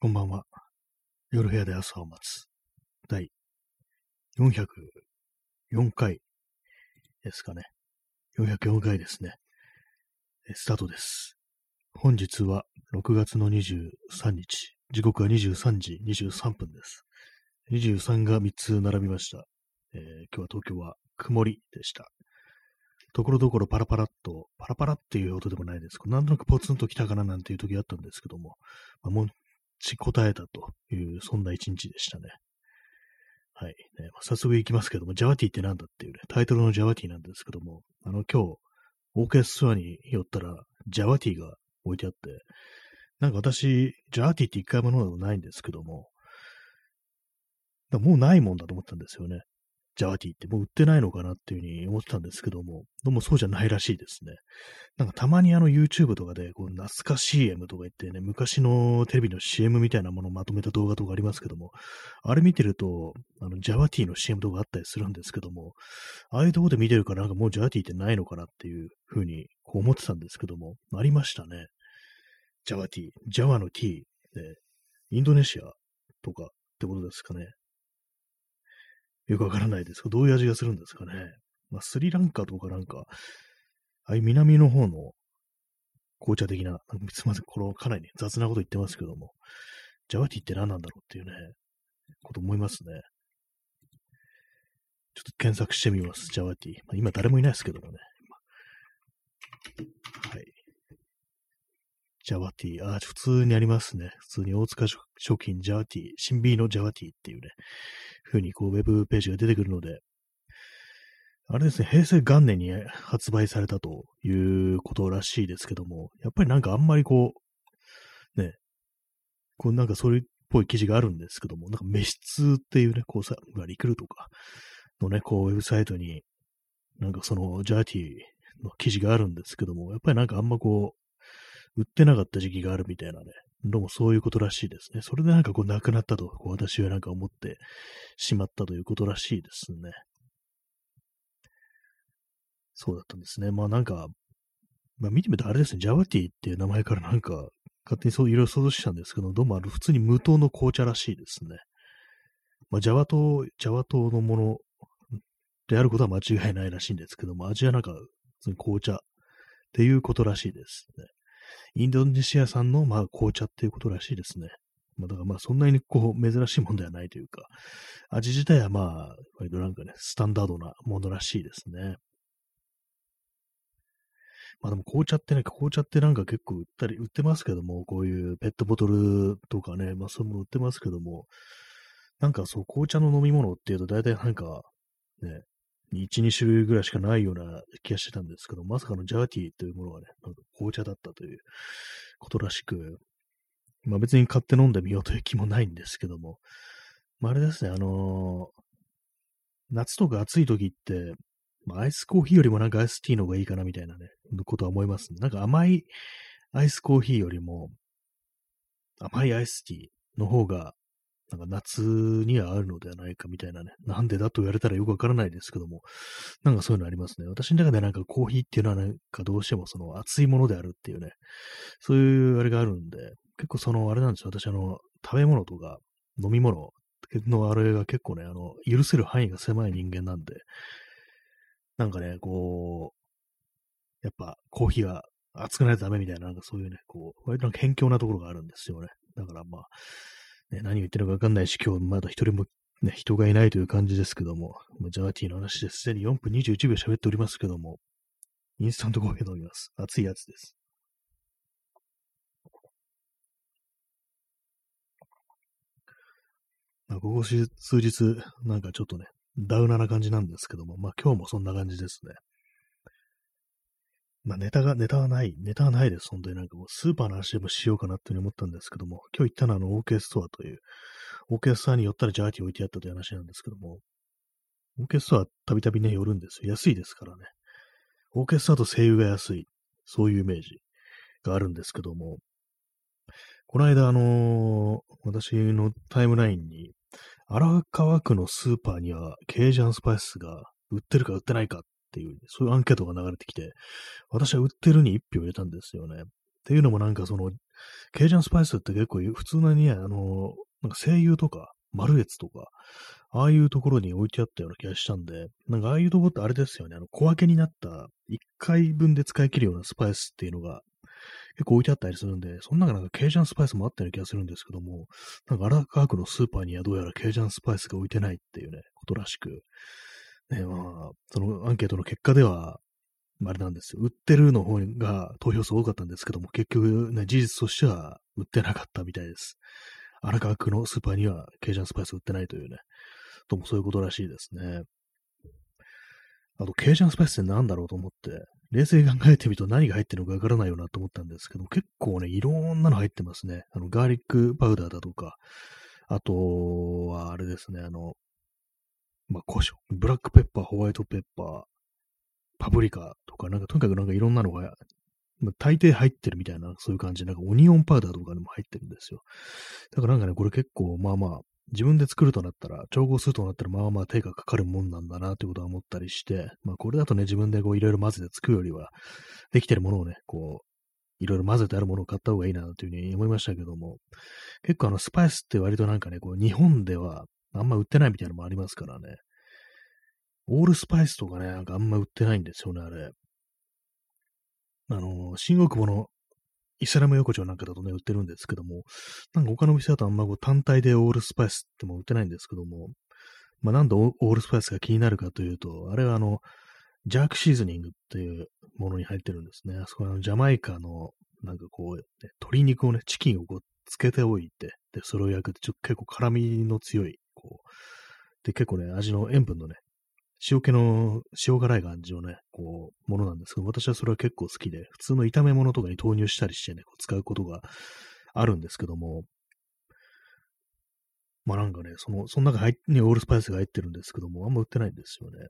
こんばんは。夜部屋で朝を待つ。第404回ですかね。404回ですね。スタートです。本日は6月の23日。時刻は23時23分です。23が3つ並びました。えー、今日は東京は曇りでした。ところどころパラパラっと、パラパラっていう音でもないです。なんとなくポツンと来たかななんていう時あったんですけども、まあ、もち答えたという、そんな一日でしたね。はい。ねまあ、早速行きますけども、ジャワティってなんだっていうね、タイトルのジャワティなんですけども、あの、今日、オーケストラに寄ったら、ジャワティが置いてあって、なんか私、ジャワティって一回も飲んだことないんですけども、だもうないもんだと思ったんですよね。ジャワティってもう売ってないのかなっていうふうに思ってたんですけども、どうもそうじゃないらしいですね。なんかたまにあの YouTube とかでこう懐か CM とか言ってね、昔のテレビの CM みたいなものをまとめた動画とかありますけども、あれ見てると、あのジャワティの CM とかあったりするんですけども、ああいうとこで見てるからなんかもうジャワティってないのかなっていうふうにこう思ってたんですけども、ありましたね。ジャワティ、ジャワの T で、インドネシアとかってことですかね。よくわからないですけど、どういう味がするんですかね。まあ、スリランカとかなんか、ああいう南の方の紅茶的な、すみません、これかなり、ね、雑なこと言ってますけども、ジャワティって何なんだろうっていうね、こと思いますね。ちょっと検索してみます、ジャワティ。まあ、今誰もいないですけどもね。はい。ジャワティ。あ、普通にありますね。普通に大塚食品ジャワティ、新 B のジャワティっていうね、ふうにこう、ウェブページが出てくるので、あれですね、平成元年に発売されたということらしいですけども、やっぱりなんかあんまりこう、ね、こうなんかそれっぽい記事があるんですけども、なんか滅失っていうね、こうさ、リクルとかのね、こうウェブサイトに、なんかそのジャーティーの記事があるんですけども、やっぱりなんかあんまこう、売ってなかった時期があるみたいなね、どうもそういうことらしいですね。それでなんかこう亡くなったと、こう私はなんか思ってしまったということらしいですね。そうだったんですね。まあなんか、まあ見てみるとあれですね、ジャワティっていう名前からなんか、勝手にそういろいろ想像してたんですけど、どうもあの普通に無糖の紅茶らしいですね。まあジャワ島、ジャワ島のものであることは間違いないらしいんですけども、味はなんか普通に紅茶っていうことらしいですね。インドネシア産の、まあ、紅茶っていうことらしいですね。まあ、だからまあ、そんなにこう、珍しいものではないというか、味自体はまあ、割となんかね、スタンダードなものらしいですね。まあでも紅茶ってね、紅茶ってなんか結構売ったり、売ってますけども、こういうペットボトルとかね、まあそういうもの売ってますけども、なんかそう、紅茶の飲み物っていうと大体なんか、ね、1、2種類ぐらいしかないような気がしてたんですけど、まさかのジャーティーというものがね、なんか紅茶だったということらしく、まあ別に買って飲んでみようという気もないんですけども、まああれですね、あのー、夏とか暑い時って、まあ、アイスコーヒーよりもなんかアイスティーの方がいいかなみたいなね、ことは思いますね。なんか甘いアイスコーヒーよりも、甘いアイスティーの方がなんか夏にはあるのではないかみたいなね。なんでだと言われたらよくわからないですけども、なんかそういうのありますね。私の中でなんかコーヒーっていうのはなんかどうしてもその熱いものであるっていうね、そういうあれがあるんで、結構そのあれなんですよ。私あの、食べ物とか飲み物のあれが結構ね、あの、許せる範囲が狭い人間なんで、なんかね、こう、やっぱコーヒーは熱くないとダメみたいな、なんかそういうね、こう、割と謙虚なところがあるんですよね。だからまあ、ね、何言ってるかわかんないし、今日まだ一人も、ね、人がいないという感じですけども、ジャーティの話ですでに4分21秒喋っておりますけども、インスタントコーヒー飲みます。熱いやつです。まあ、ここ数日、なんかちょっとね、ダウナな感じなんですけども、まあ今日もそんな感じですね。まあネタが、ネタはない、ネタはないです。本当になんかもうスーパーの話でもしようかなっていうふうに思ったんですけども、今日行ったのはあの、オーケストアという、オーケストアに寄ったらジャーティー置いてあったという話なんですけども、オーケストアたびたびね、寄るんですよ。安いですからね。オーケストアと声優が安い。そういうイメージがあるんですけども、この間、あのー、私のタイムラインに、荒川区のスーパーにはケージャンスパイスが売ってるか売ってないかっていう、そういうアンケートが流れてきて、私は売ってるに1票入れたんですよね。っていうのもなんかその、ケイジャンスパイスって結構普通のね、あの、なんか声優とか、マルエツとか、ああいうところに置いてあったような気がしたんで、なんかああいうところってあれですよね、あの小分けになった1回分で使い切るようなスパイスっていうのが結構置いてあったりするんで、その中なんかケイジャンスパイスもあったような気がするんですけども、なんか荒川区のスーパーにはどうやらケイジャンスパイスが置いてないっていうね、ことらしく、ね、まあ、そのアンケートの結果では、あれなんですよ。売ってるの方が投票数多かったんですけども、結局ね、事実としては売ってなかったみたいです。荒川区のスーパーにはケイジャンスパイス売ってないというね、ともそういうことらしいですね。あと、ケイジャンスパイスって何だろうと思って、冷静に考えてみると何が入ってるのかわからないよなと思ったんですけど結構ね、いろんなの入ってますね。あの、ガーリックパウダーだとか、あとは、あれですね、あの、まあ、胡椒、ブラックペッパー、ホワイトペッパー、パプリカとか、なんかとにかくなんかいろんなのが、まあ、大抵入ってるみたいな、そういう感じでなんかオニオンパウダーとかでも入ってるんですよ。だからなんかね、これ結構、まあまあ、自分で作るとなったら、調合するとなったら、まあまあ手がかかるもんなんだなということは思ったりして、まあこれだとね、自分でこういろいろ混ぜて作るよりは、できてるものをね、こう、いろいろ混ぜてあるものを買った方がいいなというふうに思いましたけども、結構あのスパイスって割となんかね、こう日本ではあんま売ってないみたいなのもありますからね。オールスパイスとかね、なんかあんま売ってないんですよね、あれ。あの、新大久保のイスラム横丁なんかだとね、売ってるんですけども、なんか他の店だとあんまこう単体でオールスパイスっても売ってないんですけども、まあなんでオールスパイスが気になるかというと、あれはあの、ジャークシーズニングっていうものに入ってるんですね。あそこはあのジャマイカの、なんかこう、ね、鶏肉をね、チキンをこう、つけておいて、で、それを焼くって、ちょっと結構辛みの強い、こう、で、結構ね、味の塩分のね、塩気の、塩辛い感じのね、こう、ものなんですけど、私はそれは結構好きで、普通の炒め物とかに投入したりしてね、こう使うことがあるんですけども、まあなんかね、その、その中にオールスパイスが入ってるんですけども、あんま売ってないんですよね。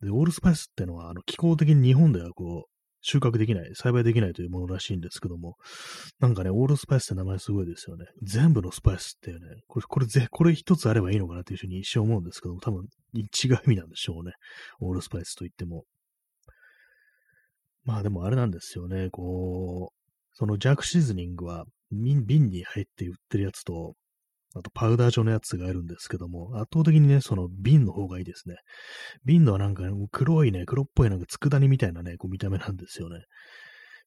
で、オールスパイスってのは、あの、気候的に日本ではこう、収穫できない、栽培できないというものらしいんですけども、なんかね、オールスパイスって名前すごいですよね。全部のスパイスっていうね、これ、これぜ、これ一つあればいいのかなっていうふうに一瞬思うんですけども、多分違う意味なんでしょうね。オールスパイスといっても。まあでもあれなんですよね、こう、そのジャークシーズニングは瓶に入って売ってるやつと、あとパウダー状のやつがあるんですけども、圧倒的にね、その瓶の方がいいですね。瓶のはなんか、ね、黒いね、黒っぽいなんか佃煮みたいなね、こう見た目なんですよね。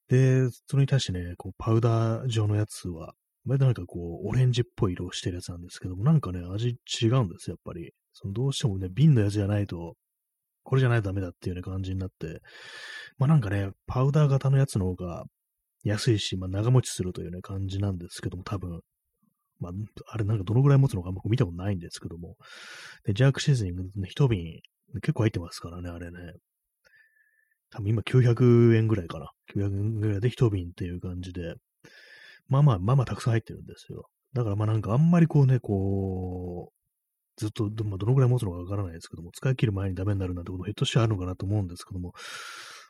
で、それに対してね、こうパウダー状のやつは、割となんかこう、オレンジっぽい色をしてるやつなんですけども、なんかね、味違うんですよ、やっぱり。そのどうしてもね、瓶のやつじゃないと、これじゃないとダメだっていうね、感じになって、まあなんかね、パウダー型のやつの方が安いし、まあ長持ちするというね、感じなんですけども、多分、まあ、あれなんかどのぐらい持つのか僕見たことないんですけども、で、ジャークシーズニング、ね、一瓶結構入ってますからね、あれね。多分今900円ぐらいかな。900円ぐらいで一瓶っていう感じで、まあまあ、まあまあたくさん入ってるんですよ。だからまあなんかあんまりこうね、こう、ずっと、まあ、どのぐらい持つのかわからないですけども、使い切る前にダメになるなんてこともひょっとしてあるのかなと思うんですけども、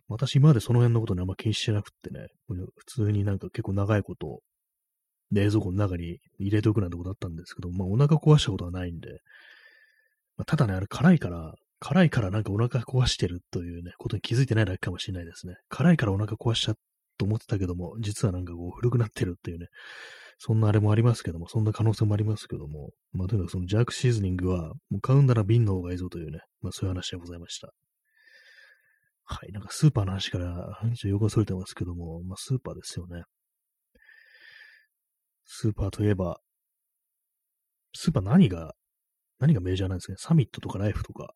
私今までその辺のことにあんま気にしてなくってね、普通になんか結構長いこと冷蔵庫の中に入れておくなんてことあったんですけど、まあお腹壊したことはないんで、まあ、ただね、あれ辛いから、辛いからなんかお腹壊してるというね、ことに気づいてないだけかもしれないですね。辛いからお腹壊しちゃうと思ってたけども、実はなんかこう古くなってるっていうね、そんなあれもありますけども、そんな可能性もありますけども、まあとにかくそのジャークシーズニングは、もう買うんなら瓶の方がいいぞというね、まあそういう話でございました。はい、なんかスーパーの話から一応横がそれてますけども、まあスーパーですよね。スーパーといえば、スーパー何が、何がメジャーなんですかね？サミットとかライフとか。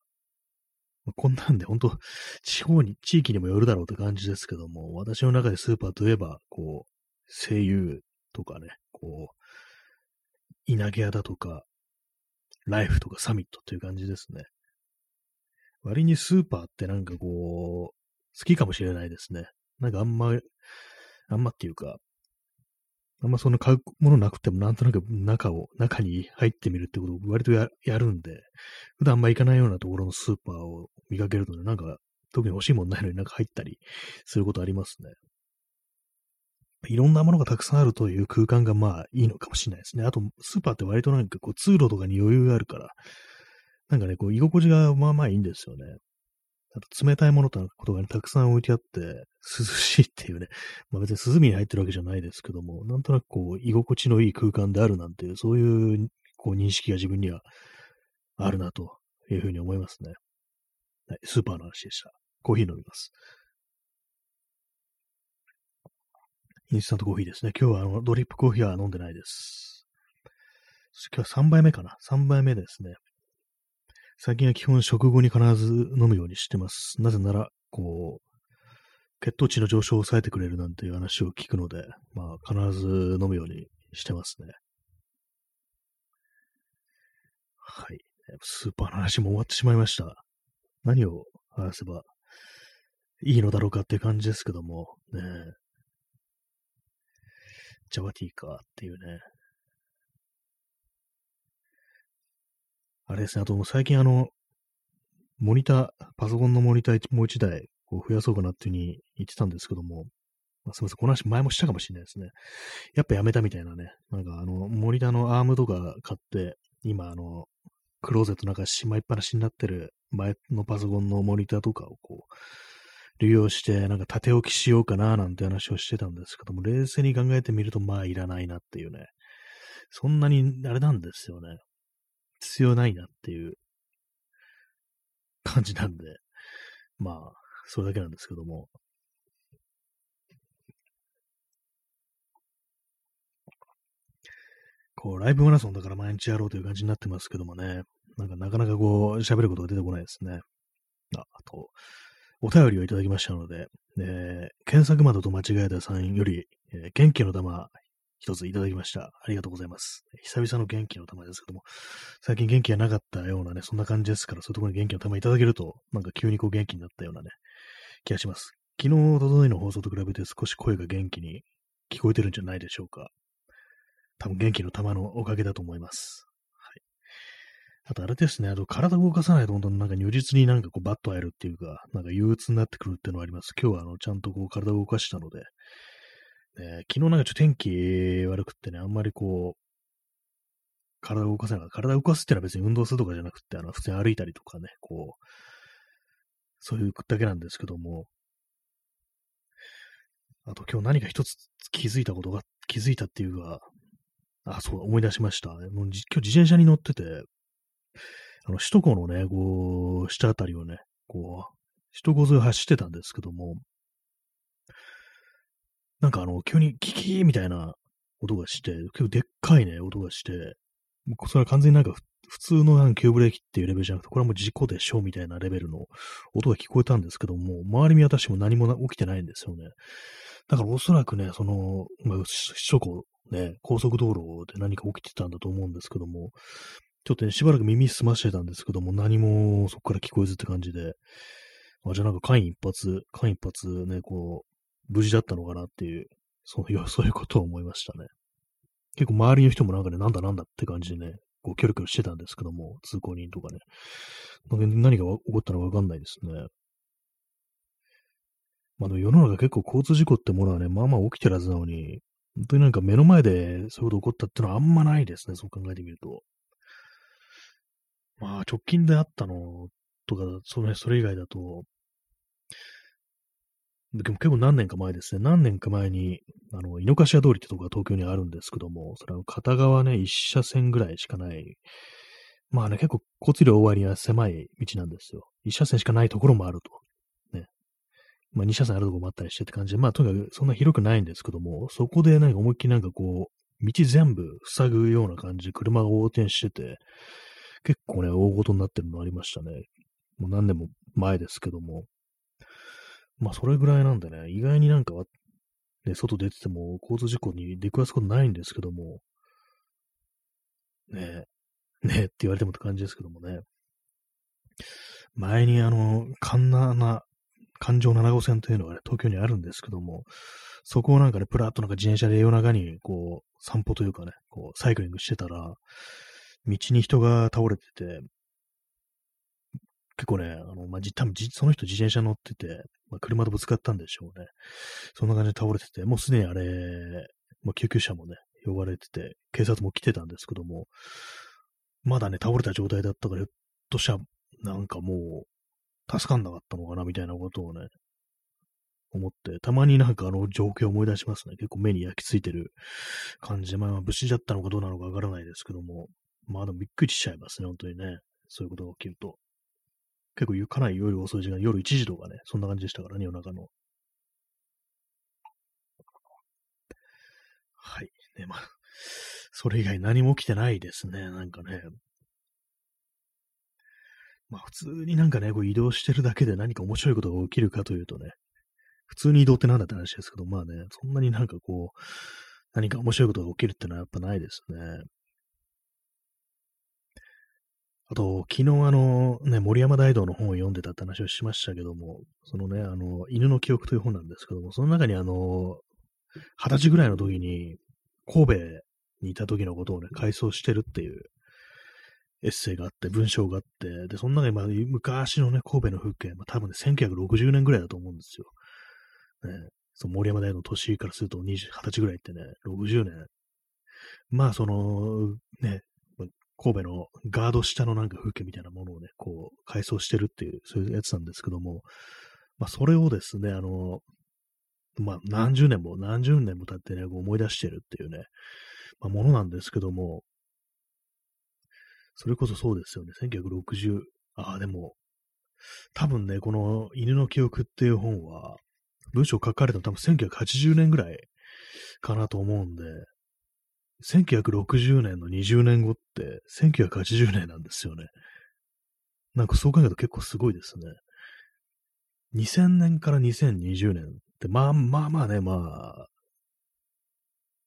まあ、こんなんで、本当地方に、地域にもよるだろうって感じですけども、私の中でスーパーといえば、こう、声優とかね、こう、稲毛屋だとか、ライフとかサミットっていう感じですね。割にスーパーってなんかこう、好きかもしれないですね。なんかあんま、あんまっていうか、あんまその買うものなくてもなんとなく中を、中に入ってみるってことを割とやるんで、普段あんま行かないようなところのスーパーを見かけるとね、なんか特に欲しいものないのになんか入ったりすることありますね。いろんなものがたくさんあるという空間がまあいいのかもしれないですね。あと、スーパーって割となんかこう通路とかに余裕があるから、なんかね、こう居心地がまあまあいいんですよね。あと冷たいものとことが、ね、たくさん置いてあって、涼しいっていうね、まあ別に涼みに入ってるわけじゃないですけども、なんとなくこう、居心地のいい空間であるなんていう、そういうこう認識が自分にはあるなというふうに思いますね。はい、スーパーの話でした。コーヒー飲みます。インスタントコーヒーですね。今日はあのドリップコーヒーは飲んでないです。今日は3杯目かな ?3 杯目ですね。最近は基本食後に必ず飲むようにしてます。なぜなら、こう、血糖値の上昇を抑えてくれるなんていう話を聞くので、まあ必ず飲むようにしてますね。はい。スーパーの話も終わってしまいました。何を話せばいいのだろうかっていう感じですけども、ねジャワティーかっていうね。あれですね、あと最近あの、モニター、パソコンのモニターもう一台こう増やそうかなっていうふうに言ってたんですけども、まあ、すみません、この話前もしたかもしれないですね。やっぱやめたみたいなね、なんかあの、モニターのアームとか買って、今あの、クローゼットなんかしまいっぱなしになってる前のパソコンのモニターとかをこう、利用して、なんか縦置きしようかななんて話をしてたんですけども、冷静に考えてみると、まあいらないなっていうね。そんなに、あれなんですよね。必要ないなっていう感じなんで、まあ、それだけなんですけども。こう、ライブマラソンだから毎日やろうという感じになってますけどもね。なんかなかなかこう、喋ることが出てこないですね。あ、あと、お便りをいただきましたので、えー、検索窓と間違えたさんより、えー、元気の玉一ついただきました。ありがとうございます。久々の元気の玉ですけども、最近元気がなかったようなね、そんな感じですから、そういうところに元気の玉いただけると、なんか急にこう元気になったようなね、気がします。昨日、おとといの放送と比べて少し声が元気に聞こえてるんじゃないでしょうか。多分元気の玉のおかげだと思います。あとあれですね、あと体を動かさないと本当になんか如実になんかこうバッと会えるっていうか、なんか憂鬱になってくるっていうのがあります。今日はあのちゃんとこう体を動かしたので、ね、昨日なんかちょっと天気悪くってね、あんまりこう、体を動かせない。体を動かすっていうのは別に運動するとかじゃなくて、あの普通に歩いたりとかね、こう、そういうだけなんですけども、あと今日何か一つ気づいたことが、気づいたっていうか、あ、そう、思い出しました。もう今日自転車に乗ってて、あの、首都高のね、こう、下あたりをね、こう、首都高沿いを走ってたんですけども、なんかあの、急にキキーみたいな音がして、結構でっかいね、音がして、それは完全になんか普通のなん急ブレーキっていうレベルじゃなくて、これはもう事故でしょみたいなレベルの音が聞こえたんですけども、周り見渡しても何も起きてないんですよね。だからおそらくね、その、まあ、首都、ね、高速道路で何か起きてたんだと思うんですけども、ちょっとね、しばらく耳澄ましてたんですけども、何もそこから聞こえずって感じで、あ、じゃあなんか間一髪、間一髪ね、こう、無事だったのかなっていう、そういう、そういうことを思いましたね。結構周りの人もなんかね、なんだなんだって感じでね、こう、キョロキョロしてたんですけども、通行人とかね。何が起こったのかわかんないですね。まあ、世の中結構交通事故ってものはね、まあまあ起きてるはずなのに、本当になんか目の前でそういうこと起こったってのはあんまないですね、そう考えてみると。まあ、直近であったのとか、それそれ以外だと、でも結構何年か前ですね。何年か前に、あの、井の頭通りってとこが東京にあるんですけども、それは片側ね、一車線ぐらいしかない。まあね、結構交通量大割には狭い道なんですよ。一車線しかないところもあると。ね。まあ二車線あるとこもあったりしてって感じで、まあとにかくそんな広くないんですけども、そこでなんか思いっきりなんかこう、道全部塞ぐような感じで車が横転してて、結構ね、大事になってるのありましたね。もう何年も前ですけども。まあ、それぐらいなんでね、意外になんか、ね、外出てても交通事故に出くわすことないんですけども、ねえ、ねえって言われてもって感じですけどもね。前にあの、環七、環状7号線というのがね、東京にあるんですけども、そこをなんかね、プラッとなんか自転車で夜中にこう、散歩というかね、こう、サイクリングしてたら、道に人が倒れてて、結構ね、あの、まあ、じ、多分じ、その人自転車乗ってて、まあ、車とぶつかったんでしょうね。そんな感じで倒れてて、もうすでにあれ、まあ、救急車もね、呼ばれてて、警察も来てたんですけども、まだね、倒れた状態だったから、ひょっとしたら、なんかもう、助かんなかったのかなみたいなことをね、思って、たまになんかあの状況を思い出しますね。結構目に焼き付いてる感じで、まあ無事だったのかどうなのかわからないですけども、まあでもびっくりしちゃいますね、本当にね。そういうことが起きると。結構かなり夜遅い時間、夜1時とかね、そんな感じでしたからね、夜中の。はい。ね、まあ、それ以外何も起きてないですね、なんかね。まあ普通になんかね、こう移動してるだけで何か面白いことが起きるかというとね、普通に移動ってなんだって話ですけど、まあね、そんなになんかこう、何か面白いことが起きるってのはやっぱないですね。あと、昨日あの、ね、森山大道の本を読んでたって話をしましたけども、そのね、あの、犬の記憶という本なんですけども、その中にあの、二十歳ぐらいの時に、神戸にいた時のことをね、回想してるっていうエッセイがあって、文章があって、で、その中にまあ昔のね、神戸の風景、まあ、多分ね、1960年ぐらいだと思うんですよ。ね、その森山大の年からすると20、20歳ぐらいってね、60年。まあ、その、ね、神戸のガード下のなんか風景みたいなものをね、こう、改装してるっていう、そういうやつなんですけども、まあ、それをですね、あの、まあ、何十年も何十年も経ってね、思い出してるっていうね、まあ、ものなんですけども、それこそそうですよね、1960、ああ、でも、多分ね、この犬の記憶っていう本は、文章書かれたの多分1980年ぐらいかなと思うんで、1960年の20年後って1980年なんですよね。なんかそう考えると結構すごいですね。2000年から2020年って、まあまあまあね、まあ、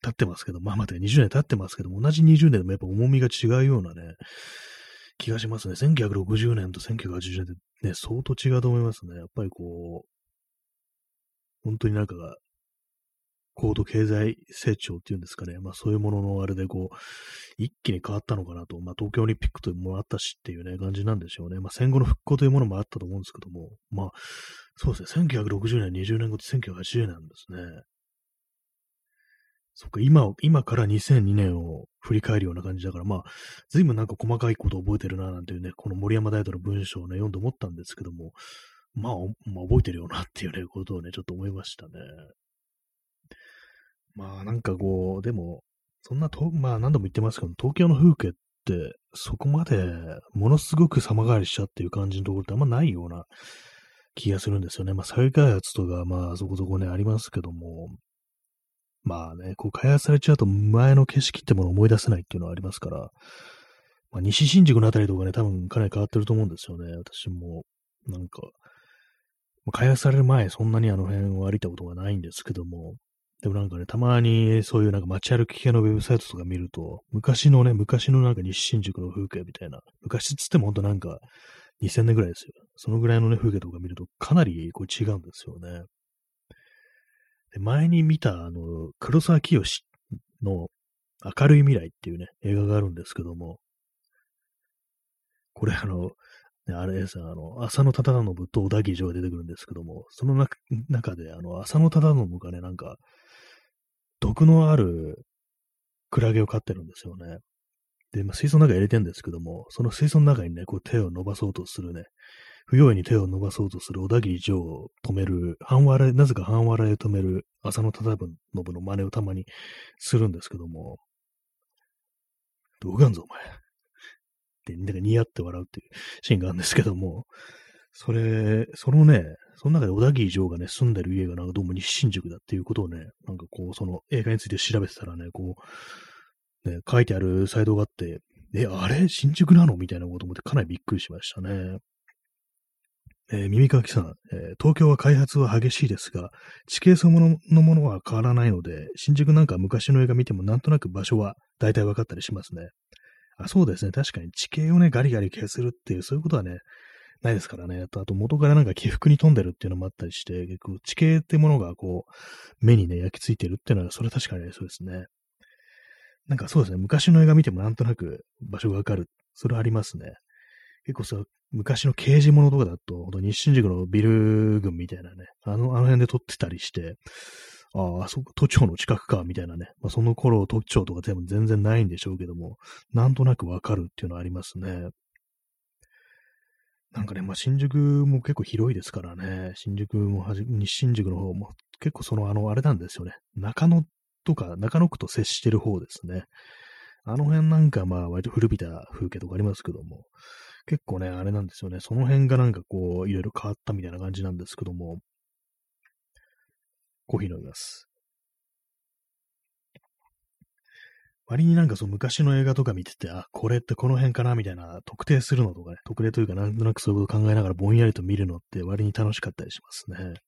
経ってますけど、まあまあ20年経ってますけども、同じ20年でもやっぱ重みが違うようなね、気がしますね。1960年と1980年ってね、相当違うと思いますね。やっぱりこう、本当になんか、高度経済成長っていうんですかね。まあそういうもののあれでこう、一気に変わったのかなと。まあ東京オリンピックというものもあったしっていうね、感じなんでしょうね。まあ戦後の復興というものもあったと思うんですけども、まあそうですね。1960年、20年後って1980年なんですね。そっか、今、今から2002年を振り返るような感じだから、まあ、随分なんか細かいことを覚えてるな、なんていうね、この森山大斗の文章をね、読んで思ったんですけども、まあ、まあ、覚えてるよなっていうね、ことをね、ちょっと思いましたね。まあ、なんかこう、でも、そんなと、まあ、何度も言ってますけど、東京の風景って、そこまで、ものすごく様変わりしちゃっていう感じのところってあんまないような気がするんですよね。まあ、再開発とか、まあ、そこそこね、ありますけども、まあね、こう、開発されちゃうと前の景色ってものを思い出せないっていうのはありますから、まあ、西新宿のあたりとかね、多分かなり変わってると思うんですよね。私も、なんか、開発される前、そんなにあの辺を歩いたことがないんですけども、でもなんかね、たまにそういうなんか街歩き系のウェブサイトとか見ると、昔のね、昔のなんか西新宿の風景みたいな、昔っつってもほんとなんか2000年ぐらいですよ。そのぐらいのね、風景とか見るとかなりこう違うんですよね。で前に見たあの、黒沢清の明るい未来っていうね、映画があるんですけども、これあの、ね、あれですあの、浅野忠信と小田切城が出てくるんですけども、その中で、あの、浅野忠信がね、なんか、毒のあるクラゲを飼ってるんですよね。で、まあ、水槽の中に入れてるんですけども、その水槽の中にね、こう手を伸ばそうとするね、不用意に手を伸ばそうとする小田切城を止める、半笑い、なぜか半笑いを止める浅野忠信の真似をたまにするんですけども、どうかんぞ、お前。って、なんか似合って笑うっていうシーンがあるんですけども、それ、そのね、その中で小田切城がね、住んでる家がなんかどうも西新宿だっていうことをね、なんかこう、その映画について調べてたらね、こう、ね、書いてあるサイトがあって、え、あれ？新宿なの？みたいなこと思ってかなりびっくりしましたね。えー、耳かきさん、えー、東京は開発は激しいですが、地形そのもののものは変わらないので、新宿なんか昔の映画見てもなんとなく場所は大体分かったりしますね。あそうですね。確かに地形をね、ガリガリ削るっていう、そういうことはね、ないですからね。あと、元からなんか起伏に富んでるっていうのもあったりして、結構地形ってものがこう、目にね、焼き付いてるっていうのは、それ確かにそうですね。なんかそうですね。昔の映画見てもなんとなく場所がわかる。それありますね。結構さ、昔の刑事物とかだと、本当日新宿のビル群みたいなね、あの、あの辺で撮ってたりして、ああ、そこ、都庁の近くか、みたいなね。まあ、その頃、都庁とか多分全然ないんでしょうけども、なんとなくわかるっていうのはありますね。なんかね、まあ、新宿も結構広いですからね、新宿もはじ、西新宿の方も結構その、あの、あれなんですよね。中野とか、中野区と接してる方ですね。あの辺なんかまあ割と古びた風景とかありますけども、結構ね、あれなんですよね。その辺がなんかこう、いろいろ変わったみたいな感じなんですけども、コーヒー飲みます。割になんかその昔の映画とか見てて、あ、これってこの辺かなみたいな特定するのとかね、特定というかなんとなくそういうこと考えながらぼんやりと見るのって割に楽しかったりしますね。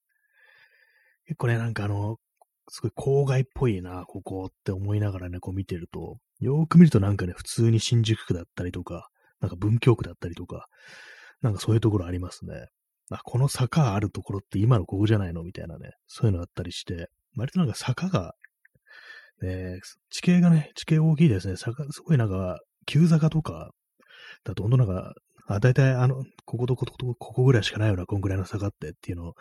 結構ね、なんかあの、すごい郊外っぽいな、ここって思いながらね、こう見てると、よーく見るとなんかね、普通に新宿区だったりとか、なんか文京区だったりとか、なんかそういうところありますね。あ、この坂あるところって今のここじゃないのみたいなね、そういうのあったりして、割となんか坂がね、地形がね、地形大きいですね。坂、すごいなんか、急坂とか、だとほんとなんか、あ、大体あの、こことここと、ここぐらいしかないような、こんぐらいの坂ってっていうの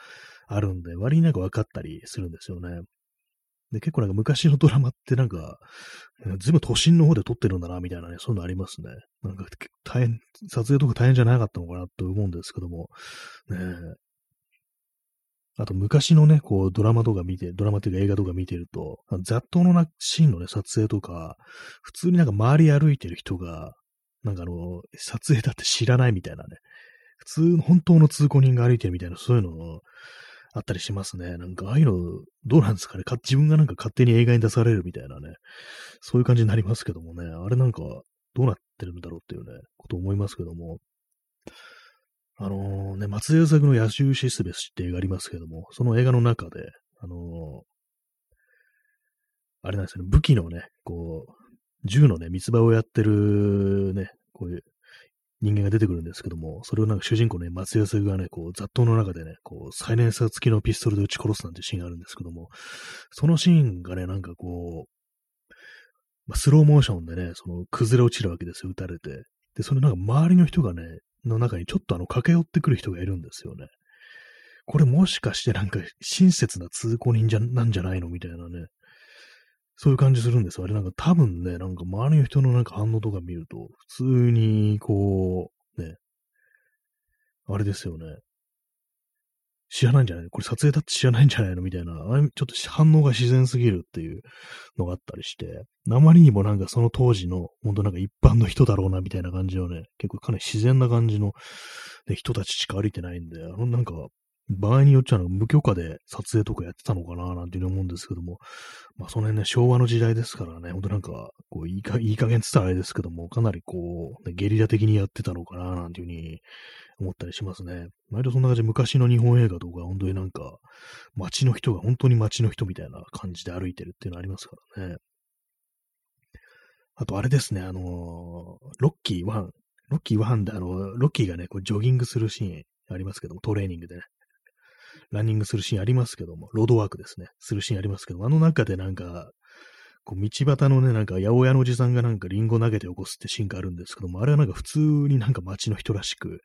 あるんで、割になんか分かったりするんですよね。で、結構なんか昔のドラマってなんか、ずいぶん都心の方で撮ってるんだな、みたいなね、そういうのありますね。なんか大変、撮影とか大変じゃなかったのかなと思うんですけども、ねあと昔のね、こうドラマとか見て、ドラマというか映画とか見てると、雑踏のなシーンのね、撮影とか、普通になんか周り歩いてる人が、なんかあの、撮影だって知らないみたいなね、普通、本当の通行人が歩いてるみたいな、そういうのあったりしますね。なんか、ああいうの、どうなんですかね。自分がなんか勝手に映画に出されるみたいなね、そういう感じになりますけどもね、あれなんか、どうなってるんだろうっていうね、こと思いますけども、あのー、ね、松江作の野獣シスベスって映画ありますけども、その映画の中で、あのー、あれなんですよね、武器のね、こう、銃のね、三つ葉をやってるね、こういう人間が出てくるんですけども、それをなんか主人公ね、松江作がね、こう雑踏の中でね、こう、サイレンサー付きのピストルで撃ち殺すなんてシーンがあるんですけども、そのシーンがね、なんかこう、まあ、スローモーションでね、その崩れ落ちるわけですよ、撃たれて。で、そのなんか周りの人がね、の中にちょっとあの駆け寄ってくる人がいるんですよね。これもしかしてなんか親切な通行人じゃなんじゃないのみたいなね。そういう感じするんですよ。あれなんか多分ね、なんか周りの人のなんか反応とか見ると、普通にこう、ね、あれですよね。知らないんじゃない？これ撮影だって知らないんじゃないの？みたいな、あれちょっと反応が自然すぎるっていうのがあったりして、あまりにもなんかその当時の、本当なんか一般の人だろうなみたいな感じのね、結構かなり自然な感じの、ね、人たちしか歩いてないんで、あのなんか、場合によっちゃ無許可で撮影とかやってたのかな？なんていうふうに思うんですけども、まあその辺ね、昭和の時代ですからね、ほんとなんか、こういいか、いい加減って言ったらあれですけども、かなりこう、ね、ゲリラ的にやってたのかな？なんていうふうに思ったりしますね。毎度そんな感じで昔の日本映画とか、本当になんか、街の人が本当に街の人みたいな感じで歩いてるっていうのありますからね。あとあれですね、あのー、ロッキー1、ロッキー1であの、ロッキーがね、こうジョギングするシーンありますけども、トレーニングでね。ランニングするシーンありますけども、ロードワークですね、するシーンありますけども、あの中でなんか、こう道端のね、なんか八百屋のおじさんがなんかリンゴ投げて起こすってシーンがあるんですけども、あれはなんか普通になんか街の人らしく、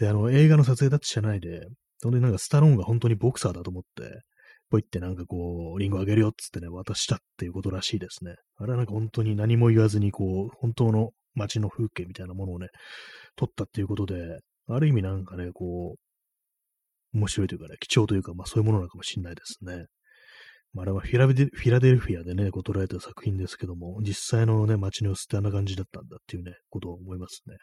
で、あの映画の撮影だって知らないで、ほんでなんかスタローンが本当にボクサーだと思って、ポイってなんかこう、リンゴあげるよっつってね、渡したっていうことらしいですね。あれはなんか本当に何も言わずにこう、本当の街の風景みたいなものをね、撮ったっていうことで、ある意味なんかね、こう、面白いというかね、貴重というか、まあそういうものなのかもしれないですね。まあ、あれはフィラデルフィアでね、こう捉えた作品ですけども、実際のね、街の様子ってあんな感じだったんだっていうね、ことを思いますね。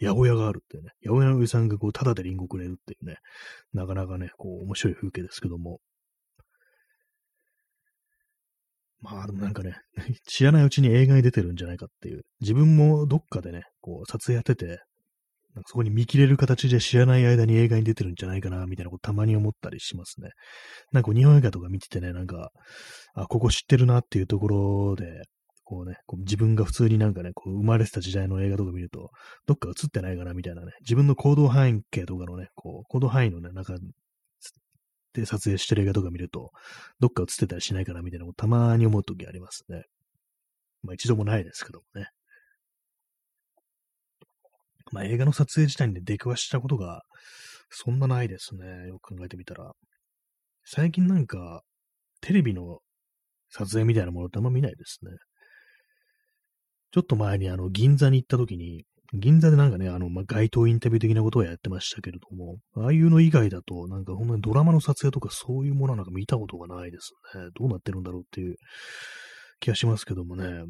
八百屋があるってね、八百屋のおじさんがこう、ただでリンゴくれるっていうね、なかなかね、こう、面白い風景ですけども。まあ、でもなんかね、知らないうちに映画に出てるんじゃないかっていう、自分もどっかでね、こう、撮影やってて、なんかそこに見切れる形で知らない間に映画に出てるんじゃないかな、みたいなことたまに思ったりしますね。なんか日本映画とか見ててね、なんか、あ、ここ知ってるなっていうところで、こうね、こう自分が普通になんかね、こう生まれてた時代の映画とか見ると、どっか映ってないかなみたいなね、自分の行動範囲系とかのね、こう、行動範囲のね、中で撮影してる映画とか見ると、どっか映ってたりしないかなみたいなことたまに思う時ありますね。まあ一度もないですけどもね。まあ映画の撮影自体に出くわしたことがそんなないですね。よく考えてみたら。最近なんか、テレビの撮影みたいなものってあんま見ないですね。ちょっと前にあの、銀座に行った時に、銀座でなんかね、あの、まあ、街頭インタビュー的なことをやってましたけれども、ああいうの以外だと、なんかほんまにドラマの撮影とかそういうものなんか見たことがないですね。どうなってるんだろうっていう気がしますけどもね。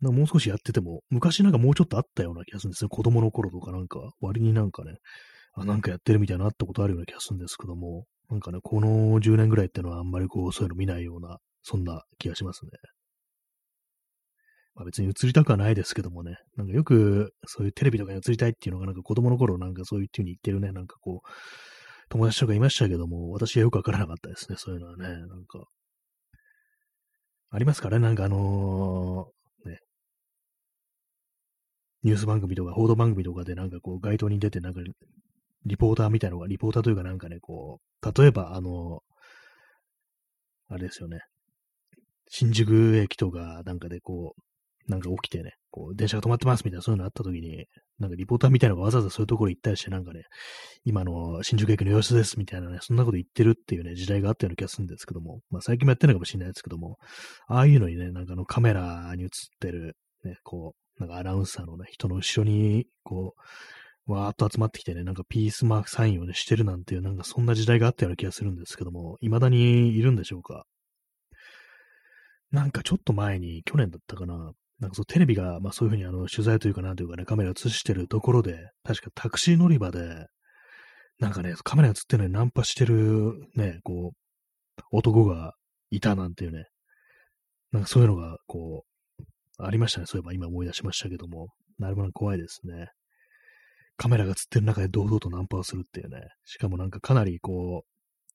なもう少しやってても、昔なんかもうちょっとあったような気がするんですね。子供の頃とかなんか、割になんかね、あ、なんかやってるみたいなあったことあるような気がするんですけども、なんかね、この10年ぐらいってのはあんまりこう、そういうの見ないような、そんな気がしますね。まあ、別に映りたくはないですけどもね、なんかよくそういうテレビとかに映りたいっていうのがなんか子供の頃なんかそういう風に言ってるね、なんかこう、友達とかいましたけども、私はよくわからなかったですね、そういうのはね、なんか。ありますからね、なんかあのー、ね、ニュース番組とか報道番組とかでなんかこう街頭に出てなんかリポーターみたいなのが、リポーターというかなんかね、こう、例えばあのー、あれですよね、新宿駅とかなんかでこう、なんか起きてね、こう、電車が止まってますみたいな、そういうのあった時に、なんかリポーターみたいなのがわざわざそういうところ行ったりして、なんかね、今の新宿駅の様子ですみたいなね、そんなこと言ってるっていうね、時代があったような気がするんですけども、まあ最近もやってるのかもしれないですけども、ああいうのにね、なんかあのカメラに映ってる、ね、こう、なんかアナウンサーのね、人の後ろに、こう、わーっと集まってきてね、なんかピースマークサインをね、してるなんていう、なんかそんな時代があったような気がするんですけども、未だにいるんでしょうか？なんかちょっと前に、去年だったかな、なんかそう、テレビが、まあそういうふうにあの、取材というかなんというかね、カメラ映してるところで、確かタクシー乗り場で、なんかね、カメラ映ってるのにナンパしてるね、こう、男がいたなんていうね、なんかそういうのが、こう、ありましたね。そういえば今思い出しましたけども、なるほど怖いですね。カメラが映ってる中で堂々とナンパをするっていうね。しかもなんかかなりこ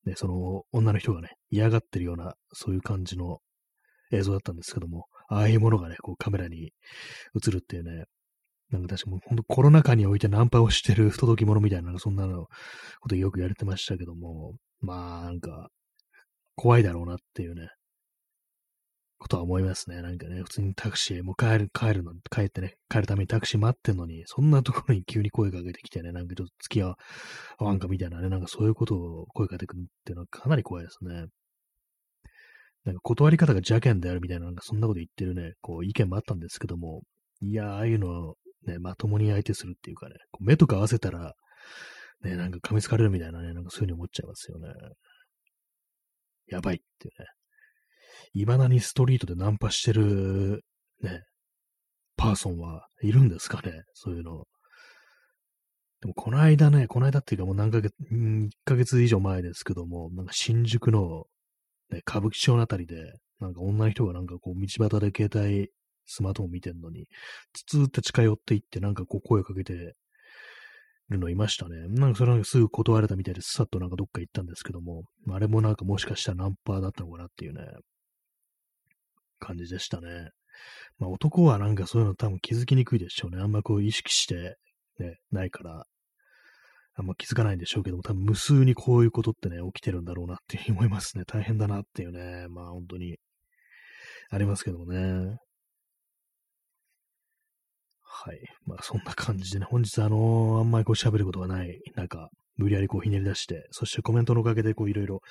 う、ね、その女の人がね、嫌がってるような、そういう感じの映像だったんですけども、ああいうものがね、こうカメラに映るっていうね、なんか確かも本当コロナ禍においてナンパをしてる不届き者みたいな、そんなのことよくやれてましたけども、まあなんか、怖いだろうなっていうね、ことは思いますね。なんかね、普通にタクシー、もう帰る、帰るの、帰ってね、帰るためにタクシー待ってんのに、そんなところに急に声かけてきてね、なんかちょっと付き合わんかみたいなね、なんかそういうことを声かけてくるっていうのはかなり怖いですね。なんか断り方が邪険であるみたいな、なんかそんなこと言ってるね、こう意見もあったんですけども、いや、ああいうのをね、まともに相手するっていうかね、目とか合わせたら、ね、なんか噛みつかれるみたいなね、なんかそういうふうに思っちゃいますよね。やばいっていうね。未だにストリートでナンパしてる、ね、パーソンはいるんですかねそういうの。でも、この間ね、この間っていうかもう何ヶ月、1ヶ月以上前ですけども、なんか新宿のね、歌舞伎町のあたりで、なんか女の人がなんかこう道端で携帯、スマートフォン見てんのに、つつって近寄っていって、なんかこう声かけてるのいましたね。なんかそれなんかすぐ断れたみたいで、さっとなんかどっか行ったんですけども、あれもなんかもしかしたらナンパーだったのかなっていうね、感じでしたね。まあ男はなんかそういうの多分気づきにくいでしょうね。あんまこう意識してね、ないから、あんま気づかないんでしょうけども、多分無数にこういうことってね、起きてるんだろうなって思いますね。大変だなっていうね、まあ本当に、ありますけどもね。はい。まあそんな感じでね、本日あのー、あんまりこう喋ることがない中、無理やりこうひねり出して、そしてコメントのおかげでこういろいろ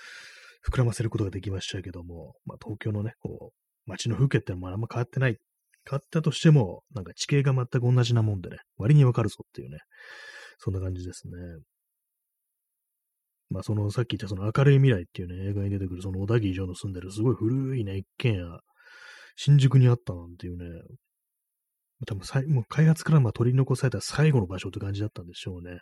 膨らませることができましたけども、まあ東京のね、こう、街の風景ってのもあんま変わってない。変わったとしても、なんか地形が全く同じなもんでね、割にわかるぞっていうね、そんな感じですね。まあ、その、さっき言ったその明るい未来っていうね、映画に出てくるその小田切城の住んでるすごい古いね、一軒家、新宿にあったなんていうね、多分さい、もう開発からまあ取り残された最後の場所って感じだったんでしょうね。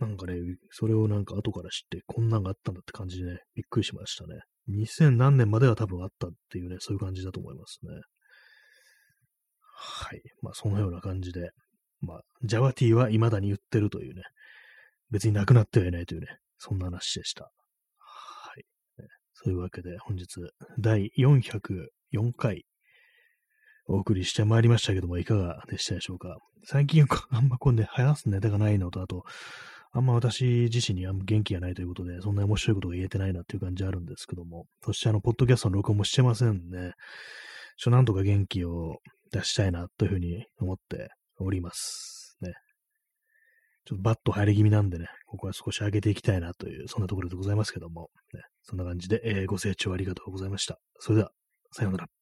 なんかね、それをなんか後から知って、こんなんがあったんだって感じでね、びっくりしましたね。2000何年までは多分あったっていうね、そういう感じだと思いますね。はい。まあ、そのような感じで、まあ、ジャワティは未だに言ってるというね、別になくなってはいないというね、そんな話でした。はい。そういうわけで、本日、第404回、お送りしてまいりましたけども、いかがでしたでしょうか？最近、あんまこうね、話すネタがないのと、あと、あんま私自身にあんま元気がないということで、そんな面白いことが言えてないなっていう感じあるんですけども、そしてあの、ポッドキャストの録音もしてませんね。ちょ、なんとか元気を出したいなというふうに思っております。ね。ちょっとバット入り気味なんでね、ここは少し上げていきたいなという、そんなところでございますけども、ね、そんな感じで、えー、ご清聴ありがとうございました。それでは、さようなら。